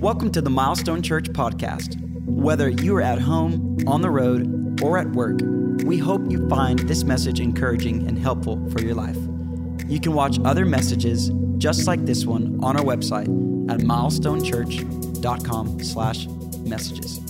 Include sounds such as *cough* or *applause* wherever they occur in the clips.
Welcome to the Milestone Church podcast. Whether you are at home, on the road, or at work, we hope you find this message encouraging and helpful for your life. You can watch other messages just like this one on our website at milestonechurch.com/messages.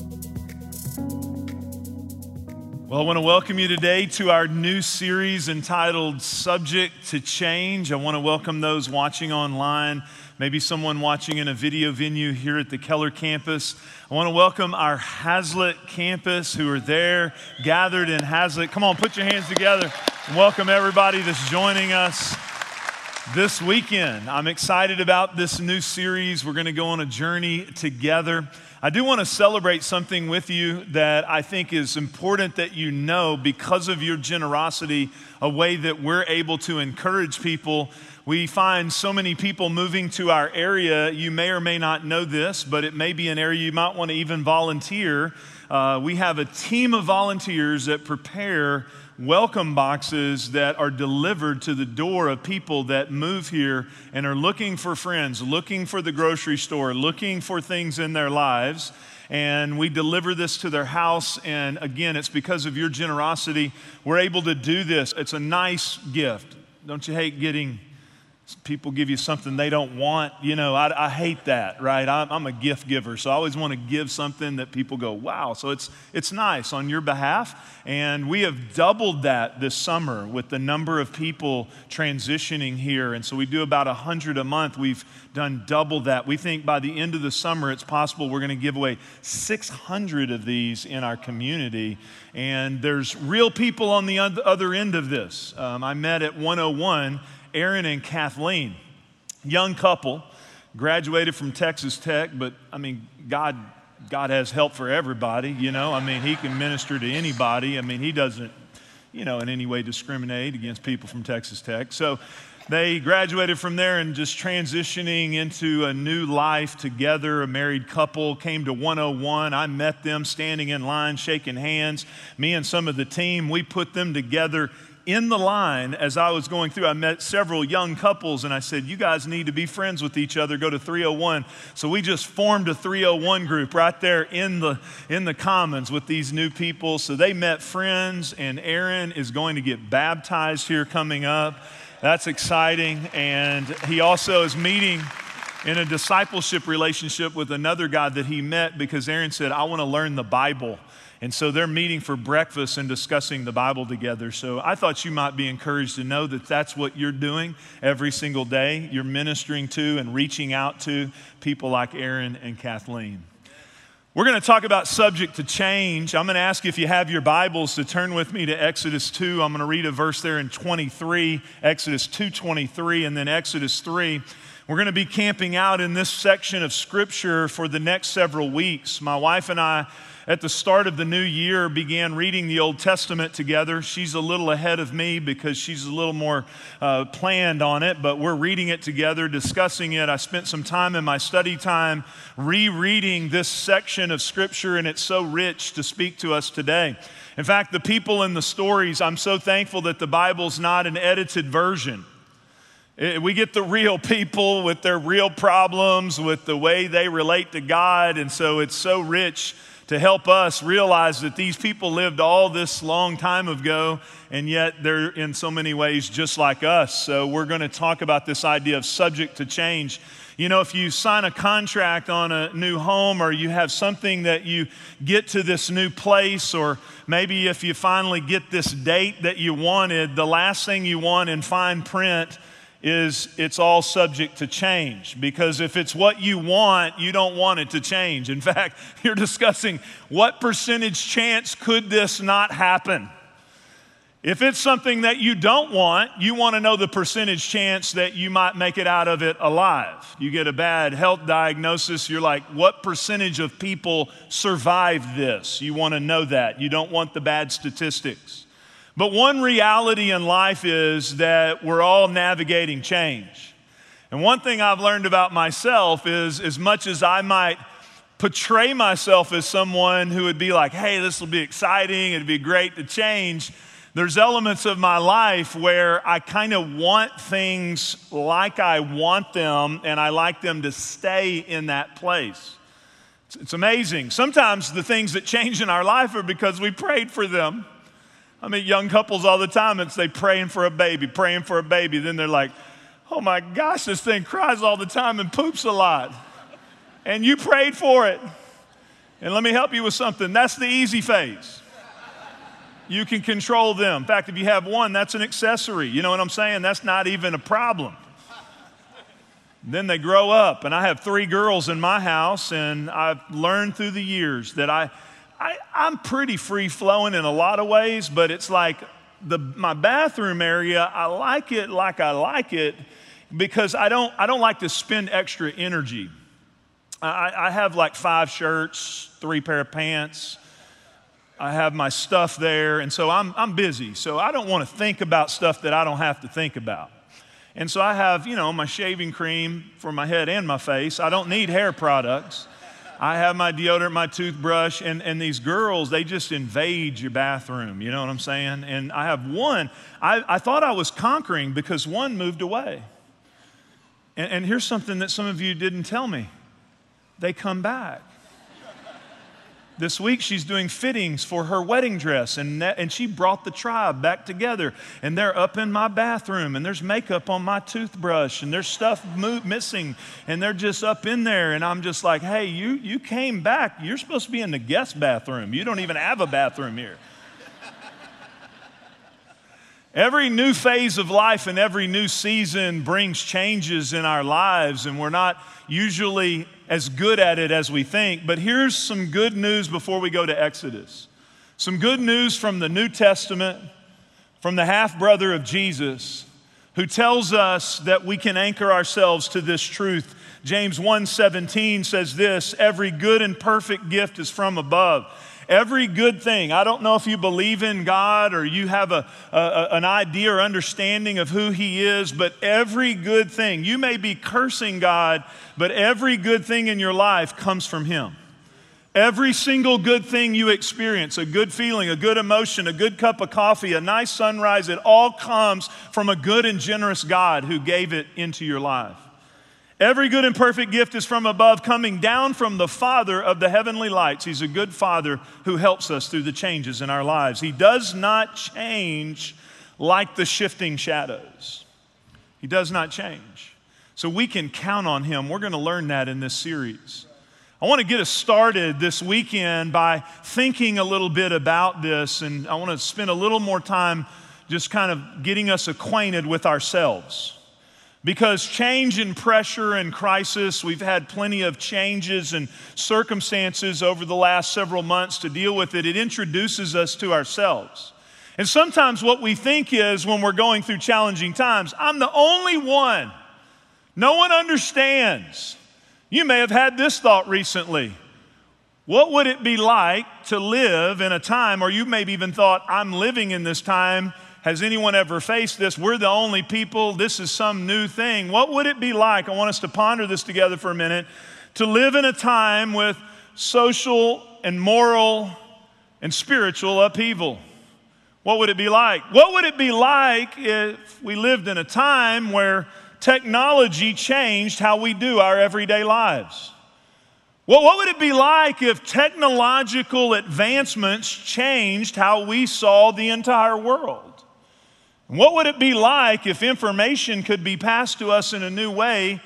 Well, I want to welcome you today to our new series entitled Subject to Change. I want to welcome those watching online, maybe someone watching in a video venue here at the Keller campus. I want to welcome our Haslet campus who are there, gathered in Haslet. Come on, put your hands together and welcome everybody that's joining us this weekend. I'm excited about this new series. We're going to go on a journey together. I do want to celebrate something with you that I think is important that you know because of your generosity, a way that we're able to encourage people. We find so many people moving to our area. You may or may not know this, but it may be an area you might want to even volunteer. Uh, we have a team of volunteers that prepare welcome boxes that are delivered to the door of people that move here and are looking for friends, looking for the grocery store, looking for things in their lives. And we deliver this to their house. And again, it's because of your generosity we're able to do this. It's a nice gift. Don't you hate getting people give you something they don't want. You know, I, I hate that, right? I'm, I'm, a gift giver, so I always want to give something that people go, wow. So it's, it's nice on your behalf. And we have doubled that this summer with the number of people transitioning here. And so we do about 100 a month. We've done double that. We think by the end of the summer, it's possible we're going to give away 600 of these in our community. And there's real people on the other end of this. Um, I met at 101 Aaron and Kathleen, young couple, graduated from Texas Tech, but I mean, God, God has help for everybody, you know. I mean, He can minister to anybody. I mean, He doesn't, you know, in any way discriminate against people from Texas Tech. So they graduated from there and just transitioning into a new life together, a married couple, came to 101. I met them standing in line, shaking hands. Me and some of the team, we put them together in the line as I was going through, I met several young couples and I said, You guys need to be friends with each other. Go to 301. So we just formed a 301 group right there in the, in the commons with these new people. So they met friends, and Aaron is going to get baptized here coming up. That's exciting. And he also is meeting in a discipleship relationship with another guy that he met because Aaron said, I want to learn the Bible. And so they're meeting for breakfast and discussing the Bible together. So I thought you might be encouraged to know that that's what you're doing every single day. You're ministering to and reaching out to people like Aaron and Kathleen. We're going to talk about subject to change. I'm going to ask you if you have your Bibles to turn with me to Exodus 2. I'm going to read a verse there in 23, Exodus 2:23 and then Exodus 3. We're going to be camping out in this section of scripture for the next several weeks. My wife and I at the start of the new year began reading the Old Testament together. She's a little ahead of me because she's a little more uh, planned on it, but we're reading it together, discussing it. I spent some time in my study time rereading this section of Scripture, and it's so rich to speak to us today. In fact, the people in the stories, I'm so thankful that the Bible's not an edited version. We get the real people with their real problems, with the way they relate to God, and so it's so rich to help us realize that these people lived all this long time ago, and yet they're in so many ways just like us. So, we're going to talk about this idea of subject to change. You know, if you sign a contract on a new home or you have something that you get to this new place, or maybe if you finally get this date that you wanted, the last thing you want in fine print is it's all subject to change because if it's what you want, you don't want it to change. In *laughs* fact, you're discussing what percentage chance could this not happen? If it's something that you don't want, you want to know the percentage chance that you might make it out of it alive. You get a bad health diagnosis, you're like, what percentage of people survive this? You want to know that. You don't want the bad statistics. But one reality in life is that we're all navigating change. And one thing I've learned about myself is as much as I might portray myself as someone who would be like, hey, this will be exciting, it'd be great to change, there's elements of my life where I kind of want things like I want them, and I like them to stay in that place. It's, it's amazing. Sometimes the things that change in our life are because we prayed for them. I meet young couples all the time and say, praying for a baby, praying for a baby. Then they're like, oh my gosh, this thing cries all the time and poops a lot. And you prayed for it. And let me help you with something that's the easy phase. You can control them. In fact, if you have one, that's an accessory. You know what I'm saying? That's not even a problem. Then they grow up, and I have three girls in my house, and I've learned through the years that I, I I'm pretty free flowing in a lot of ways, but it's like the, my bathroom area, I like it like I like it because I don't, I don't like to spend extra energy. I, I have like five shirts, three pair of pants, I have my stuff there, and so I'm, I'm busy. So I don't want to think about stuff that I don't have to think about. And so I have, you know, my shaving cream for my head and my face. I don't need hair products. I have my deodorant, my toothbrush, and, and these girls, they just invade your bathroom. You know what I'm saying? And I have one, I, I thought I was conquering because one moved away. And, and here's something that some of you didn't tell me they come back. This week, she's doing fittings for her wedding dress, and, that, and she brought the tribe back together. And they're up in my bathroom, and there's makeup on my toothbrush, and there's stuff mo- missing, and they're just up in there. And I'm just like, hey, you, you came back. You're supposed to be in the guest bathroom. You don't even have a bathroom here. Every new phase of life and every new season brings changes in our lives, and we're not usually as good at it as we think. But here's some good news before we go to Exodus. Some good news from the New Testament, from the half brother of Jesus, who tells us that we can anchor ourselves to this truth. James 1:17 says this, every good and perfect gift is from above Every good thing, I don't know if you believe in God or you have a, a, an idea or understanding of who He is, but every good thing, you may be cursing God, but every good thing in your life comes from Him. Every single good thing you experience, a good feeling, a good emotion, a good cup of coffee, a nice sunrise, it all comes from a good and generous God who gave it into your life. Every good and perfect gift is from above, coming down from the Father of the heavenly lights. He's a good Father who helps us through the changes in our lives. He does not change like the shifting shadows, He does not change. So we can count on Him. We're going to learn that in this series. I want to get us started this weekend by thinking a little bit about this, and I want to spend a little more time just kind of getting us acquainted with ourselves. Because change and pressure and crisis, we've had plenty of changes and circumstances over the last several months to deal with it. It introduces us to ourselves. And sometimes what we think is when we're going through challenging times, I'm the only one. No one understands. You may have had this thought recently. What would it be like to live in a time, or you maybe even thought, I'm living in this time has anyone ever faced this? We're the only people. This is some new thing. What would it be like? I want us to ponder this together for a minute to live in a time with social and moral and spiritual upheaval. What would it be like? What would it be like if we lived in a time where technology changed how we do our everyday lives? Well, what would it be like if technological advancements changed how we saw the entire world? What would it be like if information could be passed to us in a new way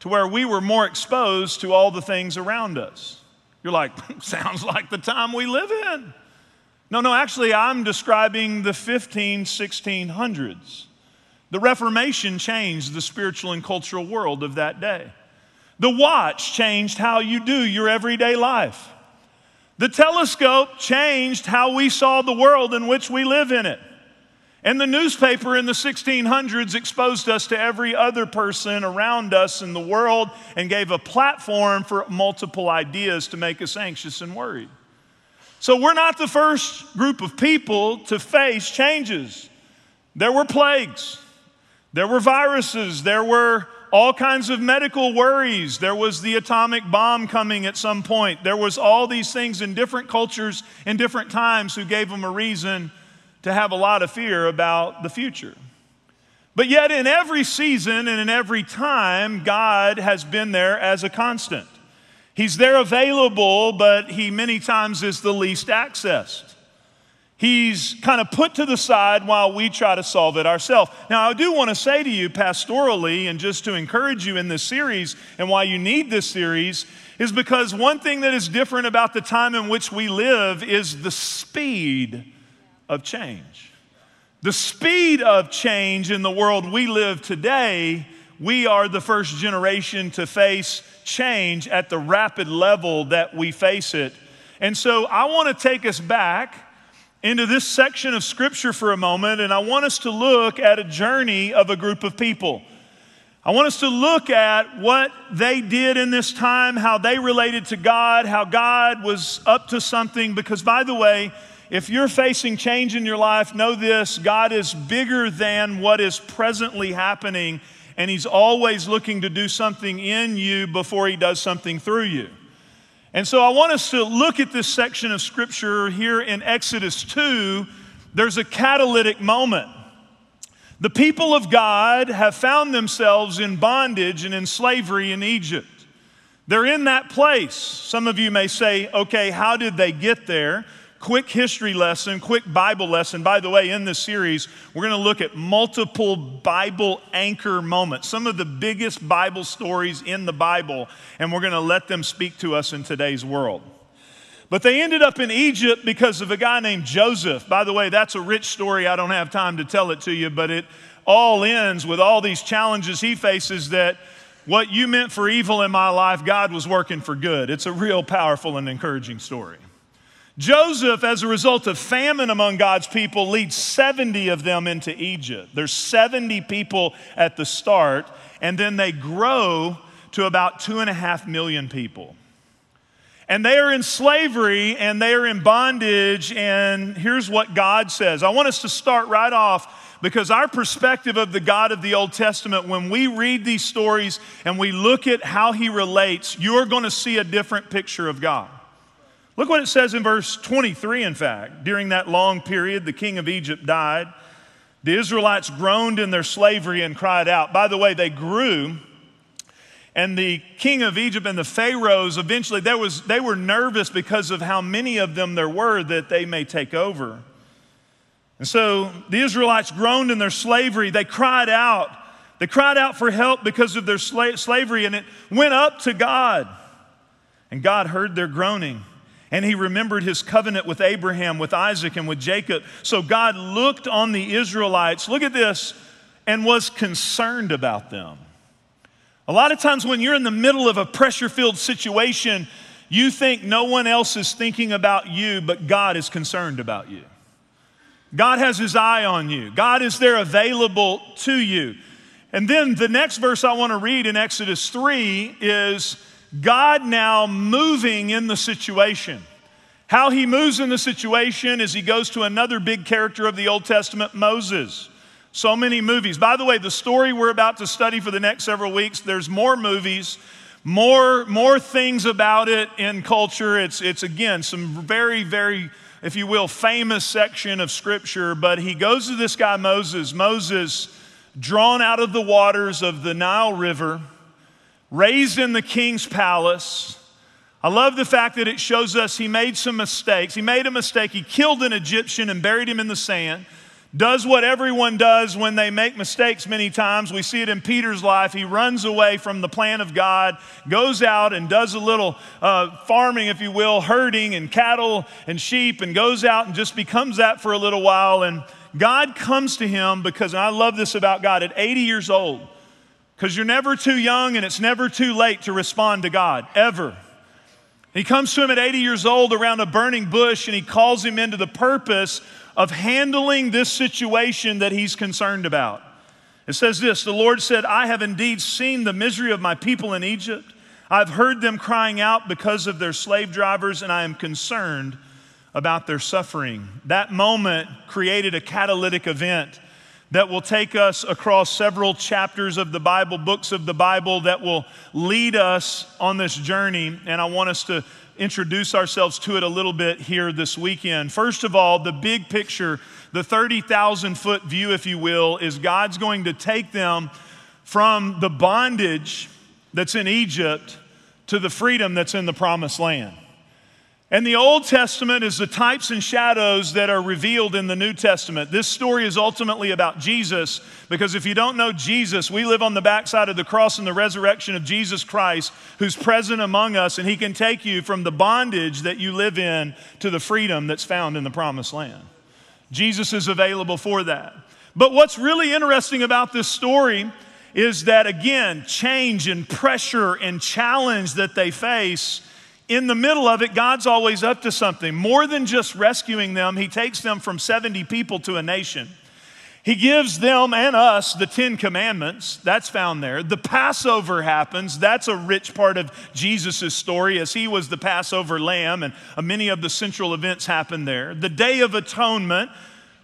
to where we were more exposed to all the things around us? You're like, *laughs* sounds like the time we live in. No, no, actually, I'm describing the 15, 1600s. The Reformation changed the spiritual and cultural world of that day. The watch changed how you do your everyday life. The telescope changed how we saw the world in which we live in it. And the newspaper in the 1600s exposed us to every other person around us in the world and gave a platform for multiple ideas to make us anxious and worried. So we're not the first group of people to face changes. There were plagues, there were viruses, there were all kinds of medical worries. There was the atomic bomb coming at some point. There was all these things in different cultures in different times who gave them a reason to have a lot of fear about the future. But yet, in every season and in every time, God has been there as a constant. He's there available, but He many times is the least accessed. He's kind of put to the side while we try to solve it ourselves. Now, I do want to say to you pastorally, and just to encourage you in this series, and why you need this series, is because one thing that is different about the time in which we live is the speed of change. The speed of change in the world we live today, we are the first generation to face change at the rapid level that we face it. And so I want to take us back into this section of scripture for a moment, and I want us to look at a journey of a group of people. I want us to look at what they did in this time, how they related to God, how God was up to something. Because, by the way, if you're facing change in your life, know this God is bigger than what is presently happening, and He's always looking to do something in you before He does something through you. And so I want us to look at this section of scripture here in Exodus 2. There's a catalytic moment. The people of God have found themselves in bondage and in slavery in Egypt. They're in that place. Some of you may say, okay, how did they get there? Quick history lesson, quick Bible lesson. By the way, in this series, we're going to look at multiple Bible anchor moments, some of the biggest Bible stories in the Bible, and we're going to let them speak to us in today's world. But they ended up in Egypt because of a guy named Joseph. By the way, that's a rich story. I don't have time to tell it to you, but it all ends with all these challenges he faces that what you meant for evil in my life, God was working for good. It's a real powerful and encouraging story. Joseph, as a result of famine among God's people, leads 70 of them into Egypt. There's 70 people at the start, and then they grow to about two and a half million people. And they are in slavery and they are in bondage. And here's what God says I want us to start right off because our perspective of the God of the Old Testament, when we read these stories and we look at how he relates, you're going to see a different picture of God. Look what it says in verse 23, in fact. During that long period, the king of Egypt died. The Israelites groaned in their slavery and cried out. By the way, they grew. And the king of Egypt and the pharaohs eventually there was, they were nervous because of how many of them there were that they may take over. And so the Israelites groaned in their slavery. They cried out. They cried out for help because of their sla- slavery, and it went up to God. And God heard their groaning. And he remembered his covenant with Abraham, with Isaac, and with Jacob. So God looked on the Israelites, look at this, and was concerned about them. A lot of times when you're in the middle of a pressure filled situation, you think no one else is thinking about you, but God is concerned about you. God has his eye on you, God is there available to you. And then the next verse I want to read in Exodus 3 is God now moving in the situation. How he moves in the situation is he goes to another big character of the Old Testament, Moses. So many movies. By the way, the story we're about to study for the next several weeks, there's more movies, more, more things about it in culture. It's, it's again some very, very, if you will, famous section of scripture. But he goes to this guy, Moses. Moses, drawn out of the waters of the Nile River raised in the king's palace. I love the fact that it shows us he made some mistakes. He made a mistake. He killed an Egyptian and buried him in the sand. Does what everyone does when they make mistakes many times. We see it in Peter's life. He runs away from the plan of God, goes out and does a little uh, farming, if you will, herding and cattle and sheep, and goes out and just becomes that for a little while. And God comes to him because, and I love this about God, at 80 years old, because you're never too young and it's never too late to respond to God, ever. He comes to him at 80 years old around a burning bush and he calls him into the purpose of handling this situation that he's concerned about. It says this The Lord said, I have indeed seen the misery of my people in Egypt. I've heard them crying out because of their slave drivers, and I am concerned about their suffering. That moment created a catalytic event that will take us across several chapters of the Bible, books of the Bible that will lead us on this journey. And I want us to introduce ourselves to it a little bit here this weekend. First of all, the big picture, the 30,000 foot view, if you will, is God's going to take them from the bondage that's in Egypt to the freedom that's in the promised land. And the Old Testament is the types and shadows that are revealed in the New Testament. This story is ultimately about Jesus because if you don't know Jesus, we live on the backside of the cross and the resurrection of Jesus Christ, who's present among us, and he can take you from the bondage that you live in to the freedom that's found in the promised land. Jesus is available for that. But what's really interesting about this story is that, again, change and pressure and challenge that they face in the middle of it, God's always up to something. More than just rescuing them, He takes them from 70 people to a nation. He gives them and us the Ten Commandments. That's found there. The Passover happens. That's a rich part of Jesus' story as he was the Passover lamb, and many of the central events happen there. The Day of Atonement,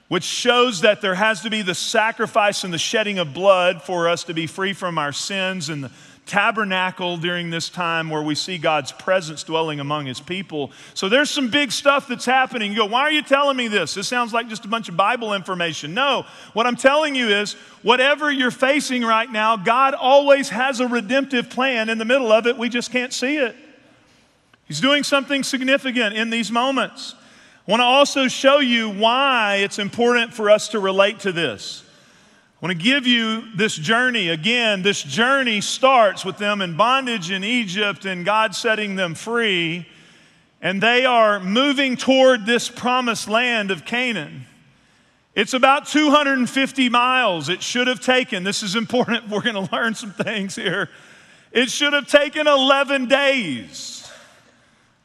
which shows that there has to be the sacrifice and the shedding of blood for us to be free from our sins and the tabernacle during this time where we see God's presence dwelling among his people. So there's some big stuff that's happening. You go, why are you telling me this? This sounds like just a bunch of Bible information. No, what I'm telling you is whatever you're facing right now, God always has a redemptive plan in the middle of it. We just can't see it. He's doing something significant in these moments. I want to also show you why it's important for us to relate to this. I want to give you this journey. Again, this journey starts with them in bondage in Egypt and God setting them free. And they are moving toward this promised land of Canaan. It's about 250 miles. It should have taken, this is important, *laughs* we're going to learn some things here. It should have taken 11 days,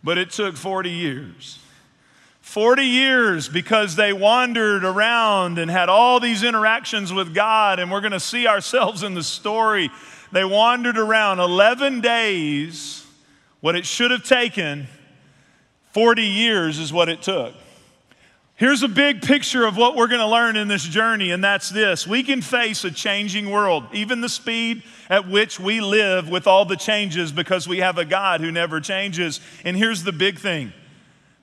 but it took 40 years. 40 years because they wandered around and had all these interactions with God, and we're going to see ourselves in the story. They wandered around 11 days. What it should have taken, 40 years is what it took. Here's a big picture of what we're going to learn in this journey, and that's this. We can face a changing world, even the speed at which we live with all the changes because we have a God who never changes. And here's the big thing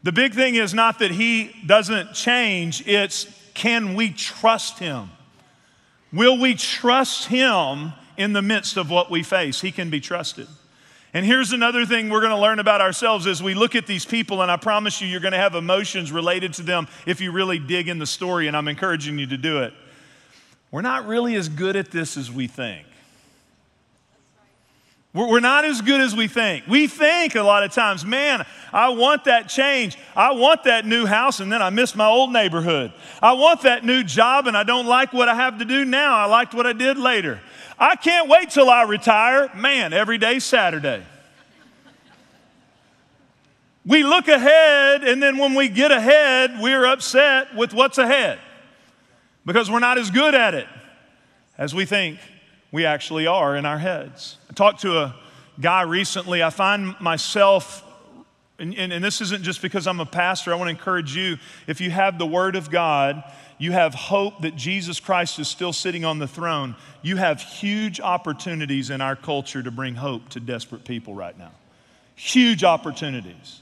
the big thing is not that he doesn't change, it's can we trust him? Will we trust him in the midst of what we face? He can be trusted. And here's another thing we're going to learn about ourselves as we look at these people, and I promise you, you're going to have emotions related to them if you really dig in the story, and I'm encouraging you to do it. We're not really as good at this as we think. We're not as good as we think. We think a lot of times, man, I want that change. I want that new house, and then I miss my old neighborhood. I want that new job, and I don't like what I have to do now. I liked what I did later. I can't wait till I retire. Man, every day's Saturday. We look ahead, and then when we get ahead, we're upset with what's ahead because we're not as good at it as we think we actually are in our heads. I talked to a guy recently. I find myself, and, and, and, this isn't just because I'm a pastor, I want to encourage you. If you have the Word of God, you have hope that Jesus Christ is still sitting on the throne. You have huge opportunities in our culture to bring hope to desperate people right now. Huge opportunities.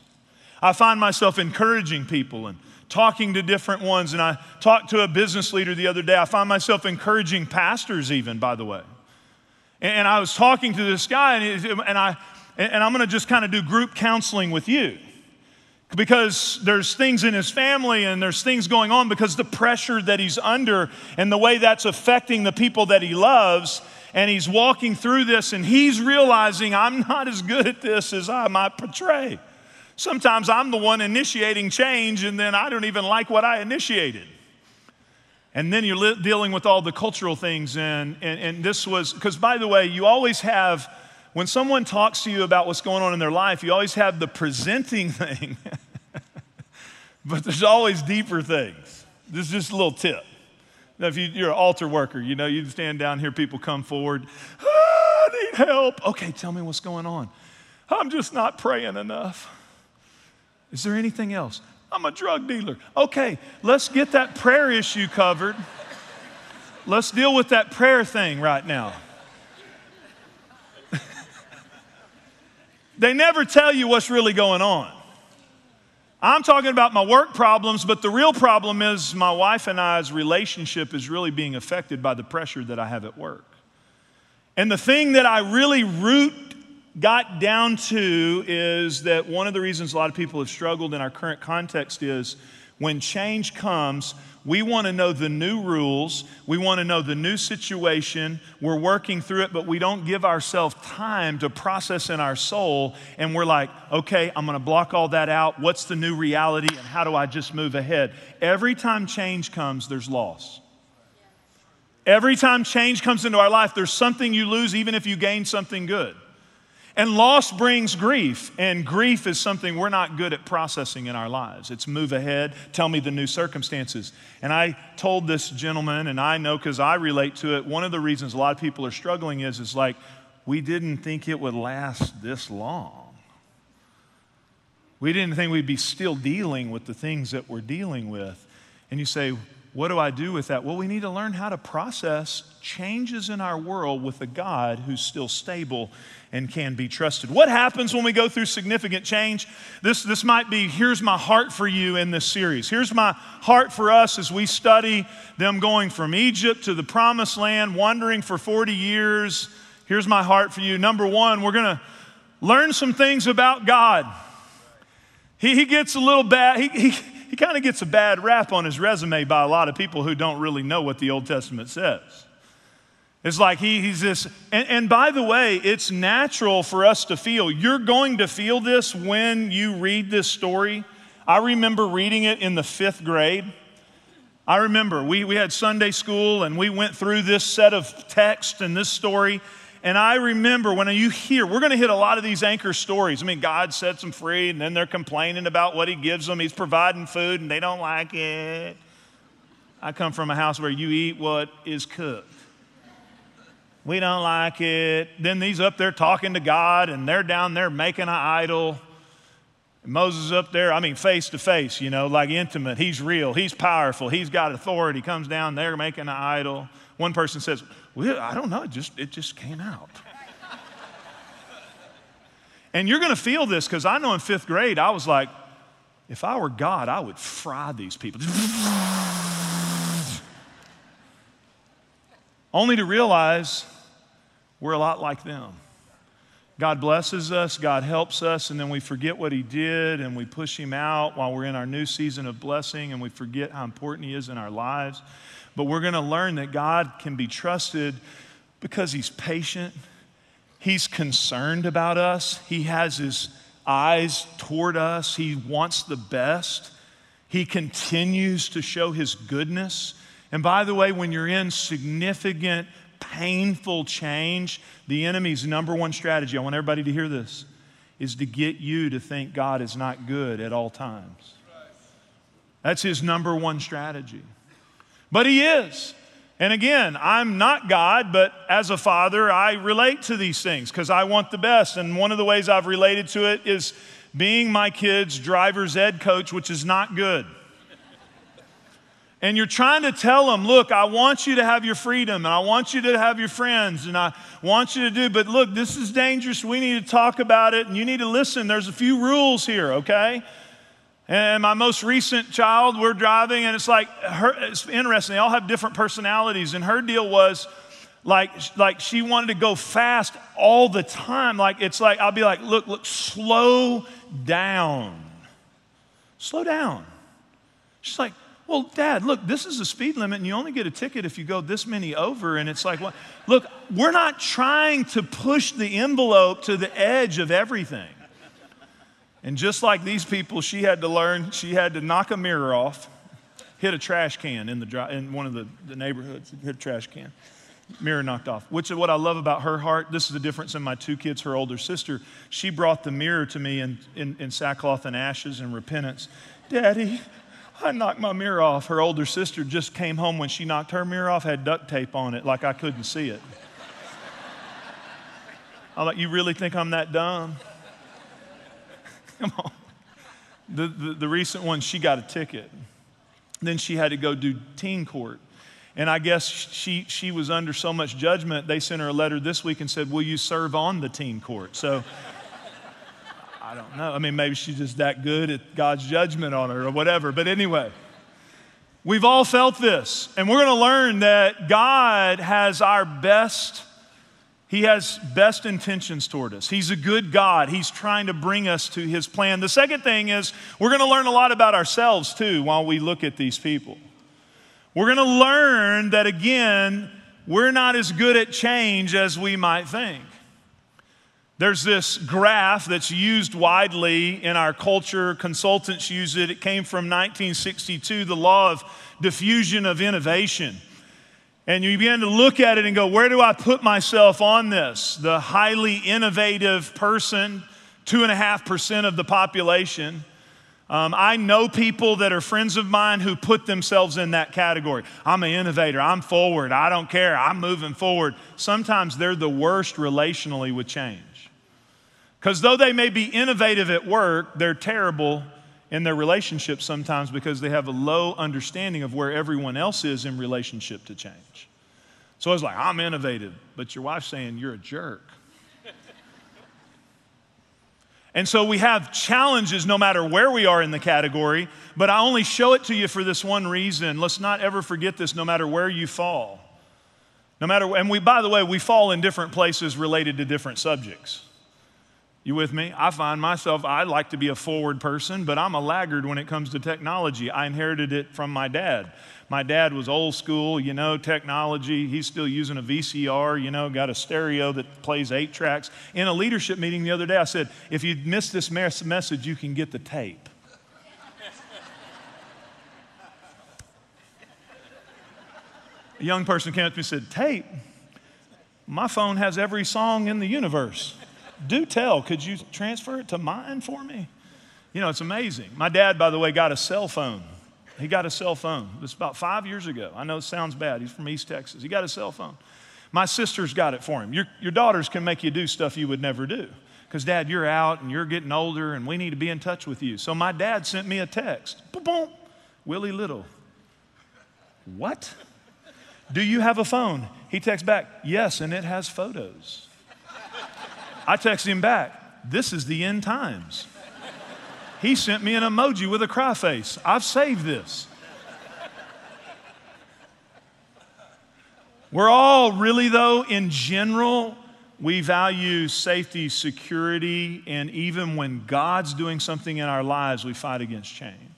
I find myself encouraging people and talking to different ones. And I talked to a business leader the other day. I find myself encouraging pastors, even, by the way. And I was talking to this guy, and, and, I, and I'm going to just kind of do group counseling with you because there's things in his family and there's things going on because the pressure that he's under and the way that's affecting the people that he loves. And he's walking through this and he's realizing I'm not as good at this as I might portray. Sometimes I'm the one initiating change and then I don't even like what I initiated. And then you're li- dealing with all the cultural things. And, and, and this was, because by the way, you always have, when someone talks to you about what's going on in their life, you always have the presenting *laughs* thing. but there's always deeper things. This is just a little tip. Now, if you, are an altar worker, you know, you stand down here, people come forward. Ah, I need help. Okay, tell me what's going on. I'm just not praying enough. Is there anything else? I'm a drug dealer. Okay, let's get that prayer issue covered. Let's deal with that prayer thing right now. *laughs* They never tell you what's really going on. I'm talking about my work problems, but the real problem is my wife and I's relationship is really being affected by the pressure that I have at work. And the thing that I really root got down to is that one of the reasons a lot of people have struggled in our current context is when change comes, we want to know the new rules. We want to know the new situation. We're working through it, but we don't give ourselves time to process in our soul. And we're like, okay, I'm going to block all that out. What's the new reality? And how do I just move ahead? Every time change comes, there's loss. Every time change comes into our life, there's something you lose, even if you gain something good. And loss brings grief, and grief is something we're not good at processing in our lives. It's move ahead, tell me the new circumstances. And I told this gentleman, and I know because I relate to it, one of the reasons a lot of people are struggling is, is like, we didn't think it would last this long. We didn't think we'd be still dealing with the things that we're dealing with. And you say, what do I do with that? Well, we need to learn how to process changes in our world with a God who's still stable and can be trusted. What happens when we go through significant change? This, this might be here's my heart for you in this series. Here's my heart for us as we study them going from Egypt to the promised land, wandering for 40 years. Here's my heart for you. Number one, we're going to learn some things about God. He, he gets a little bad. He, he, he kind of gets a bad rap on his resume by a lot of people who don't really know what the Old Testament says. It's like he, he's this, and, and by the way, it's natural for us to feel. You're going to feel this when you read this story. I remember reading it in the fifth grade. I remember we, we had Sunday school and we went through this set of text and this story. And I remember when you hear, we're going to hit a lot of these anchor stories. I mean, God sets them free, and then they're complaining about what He gives them. He's providing food, and they don't like it. I come from a house where you eat what is cooked. We don't like it. Then these up there talking to God, and they're down there making an idol. Moses up there, I mean, face to face, you know, like intimate. He's real. He's powerful. He's got authority. Comes down there making an idol. One person says, well, I don't know, it just, it just came out. and you're going to feel this because I know in fifth grade, I was like, if I were God, I would fry these people. Only to realize we're a lot like them. God blesses us, God helps us, and then we forget what He did and we push Him out while we're in our new season of blessing and we forget how important He is in our lives. But we're going to learn that God can be trusted because He's patient, He's concerned about us, He has His eyes toward us, He wants the best, He continues to show His goodness. And by the way, when you're in significant, painful change, the enemy's number one strategy, I want everybody to hear this, is to get you to think God is not good at all times. That's his number one strategy. But He is. And again, I'm not God, but as a father, I relate to these things because I want the best. And one of the ways I've related to it is being my kid's driver's ed coach, which is not good. And you're trying to tell them, look, I want you to have your freedom and I want you to have your friends and I want you to do, but look, this is dangerous. We need to talk about it and you need to listen. There's a few rules here, okay? And my most recent child, we're driving, and it's like, her, it's interesting. They all have different personalities. And her deal was like, like she wanted to go fast all the time. Like, it's like, I'll be like, look, look, slow down. Slow down. She's like, well, Dad, look, this is a speed limit, and you only get a ticket if you go this many over. And it's like, well, look, we're not trying to push the envelope to the edge of everything. And just like these people, she had to learn, she had to knock a mirror off, hit a trash can in, the, in one of the, the neighborhoods, hit a trash can, mirror knocked off. Which is what I love about her heart. This is the difference in my two kids, her older sister. She brought the mirror to me in, in, in sackcloth and ashes and repentance. Daddy, I knocked my mirror off. Her older sister just came home when she knocked her mirror off, had duct tape on it like I couldn't see it. I'm like, You really think I'm that dumb? *laughs* Come on. The, the, the recent one, she got a ticket. Then she had to go do teen court. And I guess she, she was under so much judgment, they sent her a letter this week and said, Will you serve on the teen court? So I don't know. I mean, maybe she's just that good at God's judgment on her or whatever. But anyway, we've all felt this. And we're going to learn that God has our best he has best intentions toward us. He's a good God. He's trying to bring us to His plan. The second thing is we're going to learn a lot about ourselves too while we look at these people. We're going to learn that again, we're not as good at change as we might think. There's this graph that's used widely in our culture. Consultants use it. It came from 1962, the law of diffusion of innovation. And you begin to look at it and go, where do I put myself on this? The highly innovative person, 2.5% of the population. Um, I know people that are friends of mine who put themselves in that category. I'm an innovator. I'm forward. I don't care. I'm moving forward. Sometimes they're the worst relationally with change. Because though they may be innovative at work, they're terrible in their relationships sometimes because they have a low understanding of where everyone else is in relationship to change. So I was like, I'm innovative, but your wife's saying you're a jerk. *laughs* and so we have challenges no matter where we are in the category, but I only show it to you for this one reason. Let's not ever forget this no matter where you fall. No matter, and we, by the way, we fall in different places related to different subjects. You with me? I find myself, I like to be a forward person, but I'm a laggard when it comes to technology. I inherited it from my dad. My dad was old school, you know, technology. He's still using a VCR, you know, got a stereo that plays eight tracks. In a leadership meeting the other day, I said, if you miss this message, you can get the tape. a young person came up to me and said, Tape? My phone has every song in the universe do tell, could you transfer it to mine for me? You know, it's amazing. My dad, by the way, got a cell phone. He got a cell phone. It was about five years ago. I know it sounds bad. He's from East Texas. He got a cell phone. My sister's got it for him. Your, your daughters can make you do stuff you would never do. Because, Dad, you're out and you're getting older and we need to be in touch with you. So, my dad sent me a text. Boom, Willie Little. What? Do you have a phone? He texts back, Yes, and it has photos. I texted him back, This is the end times. He sent me an emoji with a cry face. I've saved this. We're all really, though, in general, we value safety, security, and even when God's doing something in our lives, we fight against change.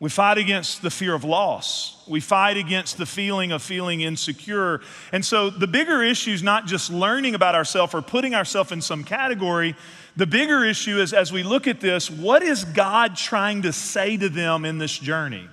We fight against the fear of loss. We fight against the feeling of feeling insecure. And so the bigger issue is not just learning about ourselves or putting ourselves in some category. The bigger issue is as we look at this, what is God trying to say to them in this journey?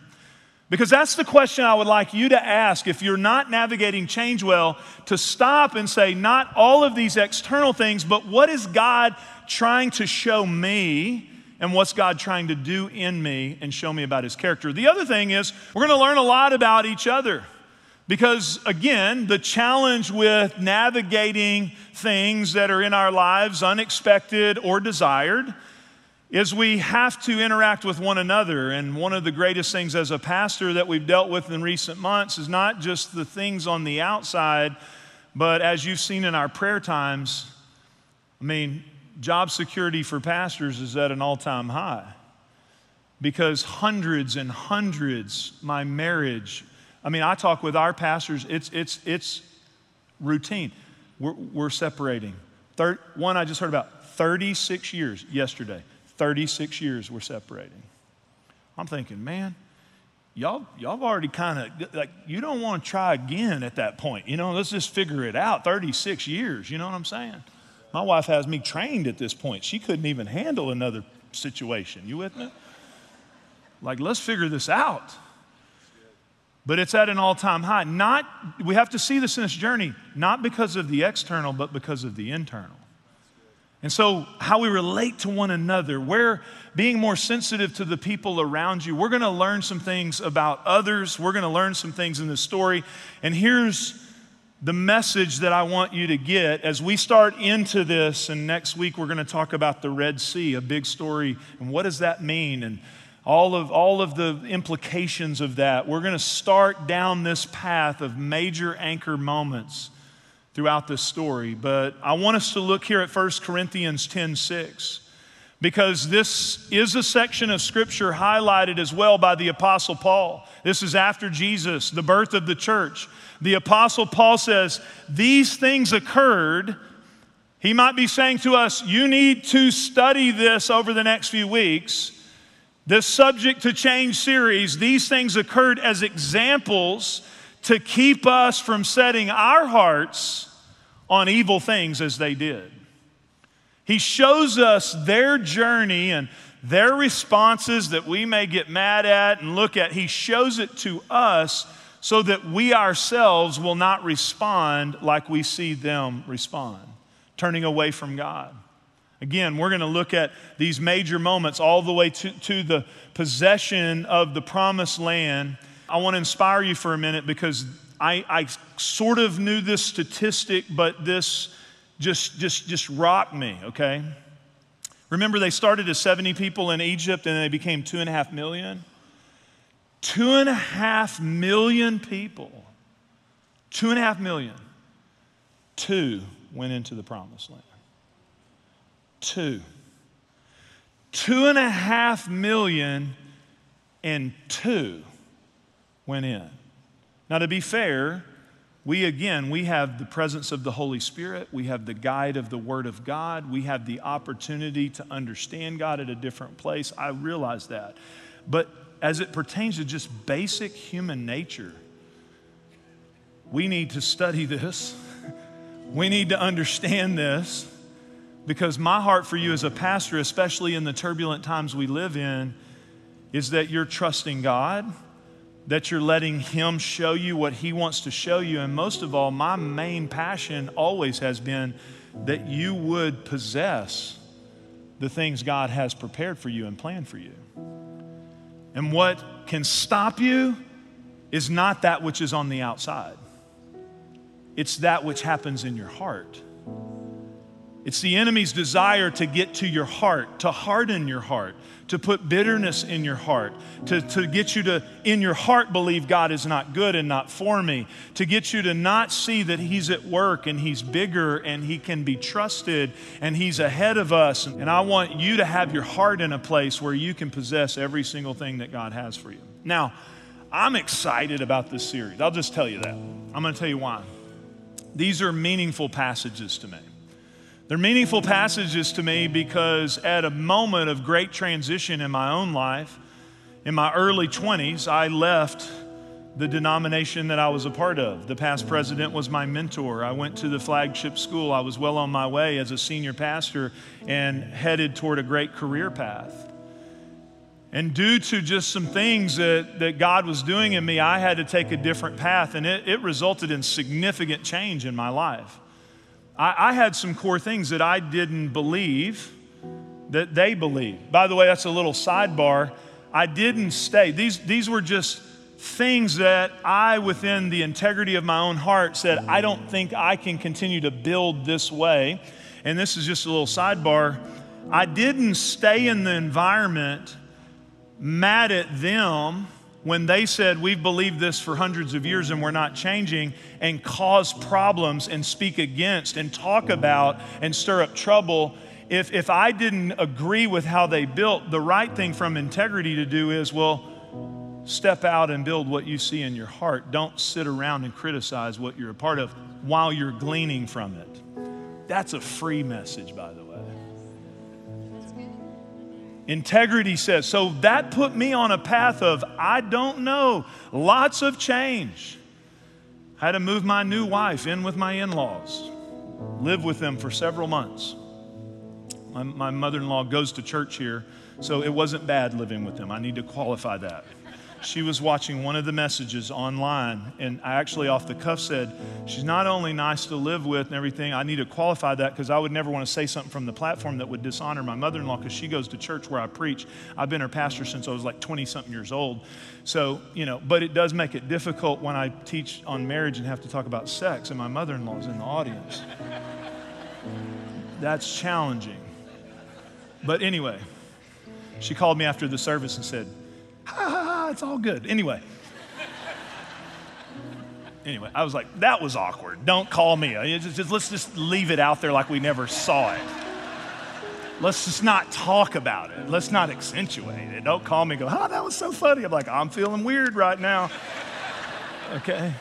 Because that's the question I would like you to ask if you're not navigating change well, to stop and say, not all of these external things, but what is God trying to show me? And what's God trying to do in me and show me about his character. The other thing is, we're going to learn a lot about each other. Because again, the challenge with navigating things that are in our lives, unexpected or desired, is we have to interact with one another. And one of the greatest things as a pastor that we've dealt with in recent months is not just the things on the outside, but as you've seen in our prayer times, I mean, job security for pastors is at an all time high because hundreds and hundreds, my marriage, I mean, I talk with our pastors, it's, it's, it's routine. We're, we're separating. Third, one I just heard about 36 years yesterday. 36 years we're separating. I'm thinking, man, y'all, y'all have already kind of, like, you don't want to try again at that point. You know, let's just figure it out. 36 years, you know what I'm saying? My wife has me trained at this point. She couldn't even handle another situation. You with me? Like, let's figure this out. But it's at an all time high. Not, we have to see this in this journey, not because of the external, but because of the internal. And so, how we relate to one another, we're being more sensitive to the people around you. We're going to learn some things about others. We're going to learn some things in this story. And here's the message that I want you to get as we start into this, and next week we're going to talk about the Red Sea, a big story, and what does that mean, and all of, all of the implications of that. We're going to start down this path of major anchor moments throughout this story. But I want us to look here at 1 Corinthians 10 6. because this is a section of scripture highlighted as well by the Apostle Paul. This is after Jesus, the birth of the church. The Apostle Paul says, These things occurred. He might be saying to us, You need to study this over the next few weeks. This subject to change series, these things occurred as examples to keep us from setting our hearts on evil things as they did. He shows us their journey and their responses that we may get mad at and look at. He shows it to us so that we ourselves will not respond like we see them respond, turning away from God. Again, we're going to look at these major moments all the way to, to the possession of the promised land. I want to inspire you for a minute because I, I sort of knew this statistic, but this just, just, just rocked me, okay? Remember, they started as 70 people in Egypt and they became two and a half million? Two and a half million people. Two and a half million. Two went into the promised land. Two. Two and a half million and two went in. Now, to be fair, we again, we have the presence of the Holy Spirit. We have the guide of the Word of God. We have the opportunity to understand God at a different place. I realize that. But as it pertains to just basic human nature, we need to study this. We need to understand this because my heart for you as a pastor, especially in the turbulent times we live in, is that you're trusting God that you're letting Him show you what He wants to show you. And most of all, my main passion always has been that you would possess the things God has prepared for you and planned for you. And what can stop you is not that which is on the outside, it's that which happens in your heart. It's the enemy's desire to get to your heart, to harden your heart, to put bitterness in your heart, to, to get you to, in your heart, believe God is not good and not for me, to get you to not see that He's at work and He's bigger and He can be trusted and He's ahead of us. And I want you to have your heart in a place where you can possess every single thing that God has for you. Now, I'm excited about this series. I'll just tell you that. I'm going to tell you why. These are meaningful passages to me. They're meaningful passages to me because at a moment of great transition in my own life, in my early 20s, I left the denomination that I was a part of. The past president was my mentor. I went to the flagship school. I was well on my way as a senior pastor and headed toward a great career path. And due to just some things that, that God was doing in me, I had to take a different path, and it, it resulted in significant change in my life. I, I had some core things that I didn't believe that they believed. By the way, that's a little sidebar. I didn't stay. These, these were just things that I, within the integrity of my own heart, said, I don't think I can continue to build this way. And this is just a little sidebar. I didn't stay in the environment mad at them when they said, We've believed this for hundreds of years and we're not changing, and cause problems and speak against and talk about and stir up trouble, if, if I didn't agree with how they built, the right thing from integrity to do is, well, step out and build what you see in your heart. Don't sit around and criticize what you're a part of while you're gleaning from it. That's a free message, by the way. Integrity says. So that put me on a path of, I don't know, lots of change. I had to move my new wife in with my in laws, live with them for several months. My, my mother in law goes to church here, so it wasn't bad living with them. I need to qualify that she was watching one of the messages online, and I actually, off the cuff, said, She's not only nice to live with and everything, I need to qualify that because I would never want to say something from the platform that would dishonor my mother in law because she goes to church where I preach. I've been her pastor since I was like 20 something years old. So, you know, but it does make it difficult when I teach on marriage and have to talk about sex, and my mother in law is in the audience. That's challenging. But anyway, she called me after the service and said, ha ha ha, it's all good. Anyway. Anyway, I was like, that was awkward. Don't call me. Uh, just, just, let's just leave it out there like we never saw it. let's just not talk about it. Let's not accentuate it. Don't call me go, oh, that was so funny. I'm like, I'm feeling weird right now. Okay?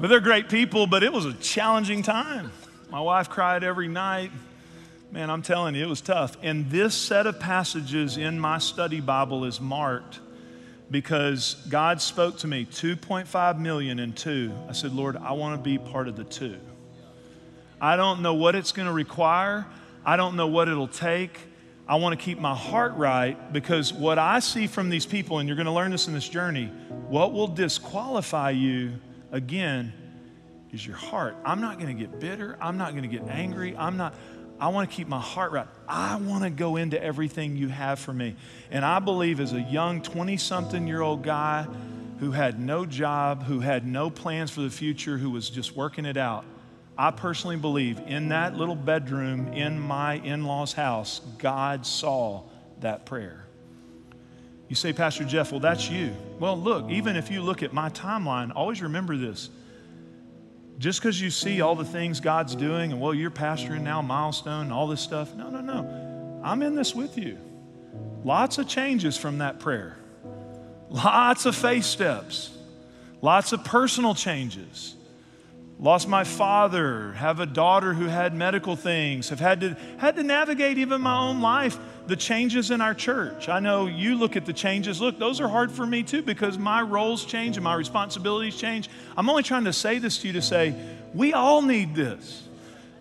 But they're great people, but it was a challenging time. My wife cried every night. Man, I'm telling you, it was tough. And this set of passages in my study Bible is marked because God spoke to me 2.5 million and two. I said, Lord, I want to be part of the two. I don't know what it's going to require, I don't know what it'll take. I want to keep my heart right because what I see from these people, and you're going to learn this in this journey, what will disqualify you again is your heart. I'm not going to get bitter. I'm not going to get angry. I'm not. I want to keep my heart right. I want to go into everything you have for me. And I believe as a young 20 something year old guy who had no job, who had no plans for the future, who was just working it out, I personally believe in that little bedroom in my in law's house, God saw that prayer. You say, Pastor Jeff, well, that's you. Well, look, even if you look at my timeline, always remember this. Just because you see all the things God's doing, and well, you're pastoring now, milestone, all this stuff. No, no, no. I'm in this with you. Lots of changes from that prayer, lots of faith steps, lots of personal changes lost my father, have a daughter who had medical things, have had to, had to navigate even my own life, the changes in our church. I know you look at the changes. Look, those are hard for me too because my roles change and my responsibilities change. I'm only trying to say this to you to say, we all need this.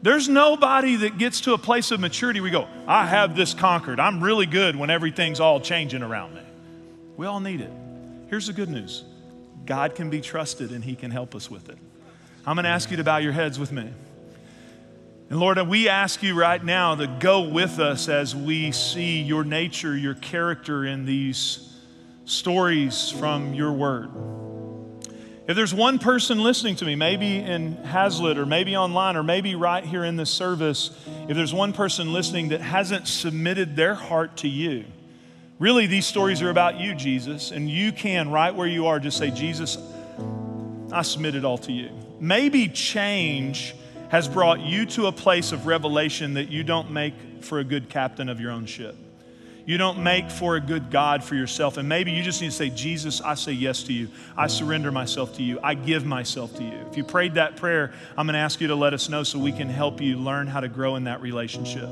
There's nobody that gets to a place of maturity we go, I have this conquered. I'm really good when everything's all changing around me. We all need it. Here's the good news God can be trusted and He can help us with it. I'm going to ask you to bow your heads with me. And Lord, we ask you right now to go with us as we see your nature, your character in these stories from your word. If there's one person listening to me, maybe in Haslet or maybe online or maybe right here in this service, if there's one person listening that hasn't submitted their heart to you, really these stories are about you, Jesus, and you can, right where you are, just say, Jesus, I submit it all to you. Maybe change has brought you to a place of revelation that you don't make for a good captain of your own ship. You don't make for a good God for yourself. And maybe you just need to say, Jesus, I say yes to you. I surrender myself to you. I give myself to you. If you prayed that prayer, I'm going to ask you to let us know so we can help you learn how to grow in that relationship.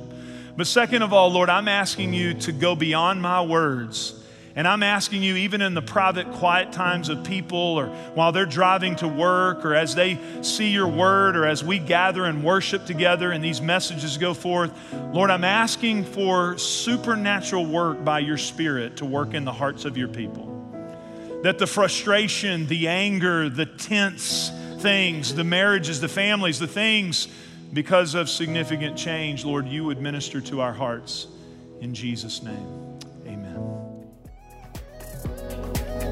But second of all, Lord, I'm asking you to go beyond my words and I'm asking you, even in the private, quiet times of people, or while they're driving to work, or as they see your word, or as we gather and worship together and these messages go forth, Lord, I'm asking for supernatural work by your Spirit to work in the hearts of your people. That the frustration, the anger, the tense things, the marriages, the families, the things because of significant change, Lord, you would minister to our hearts. In Jesus' name.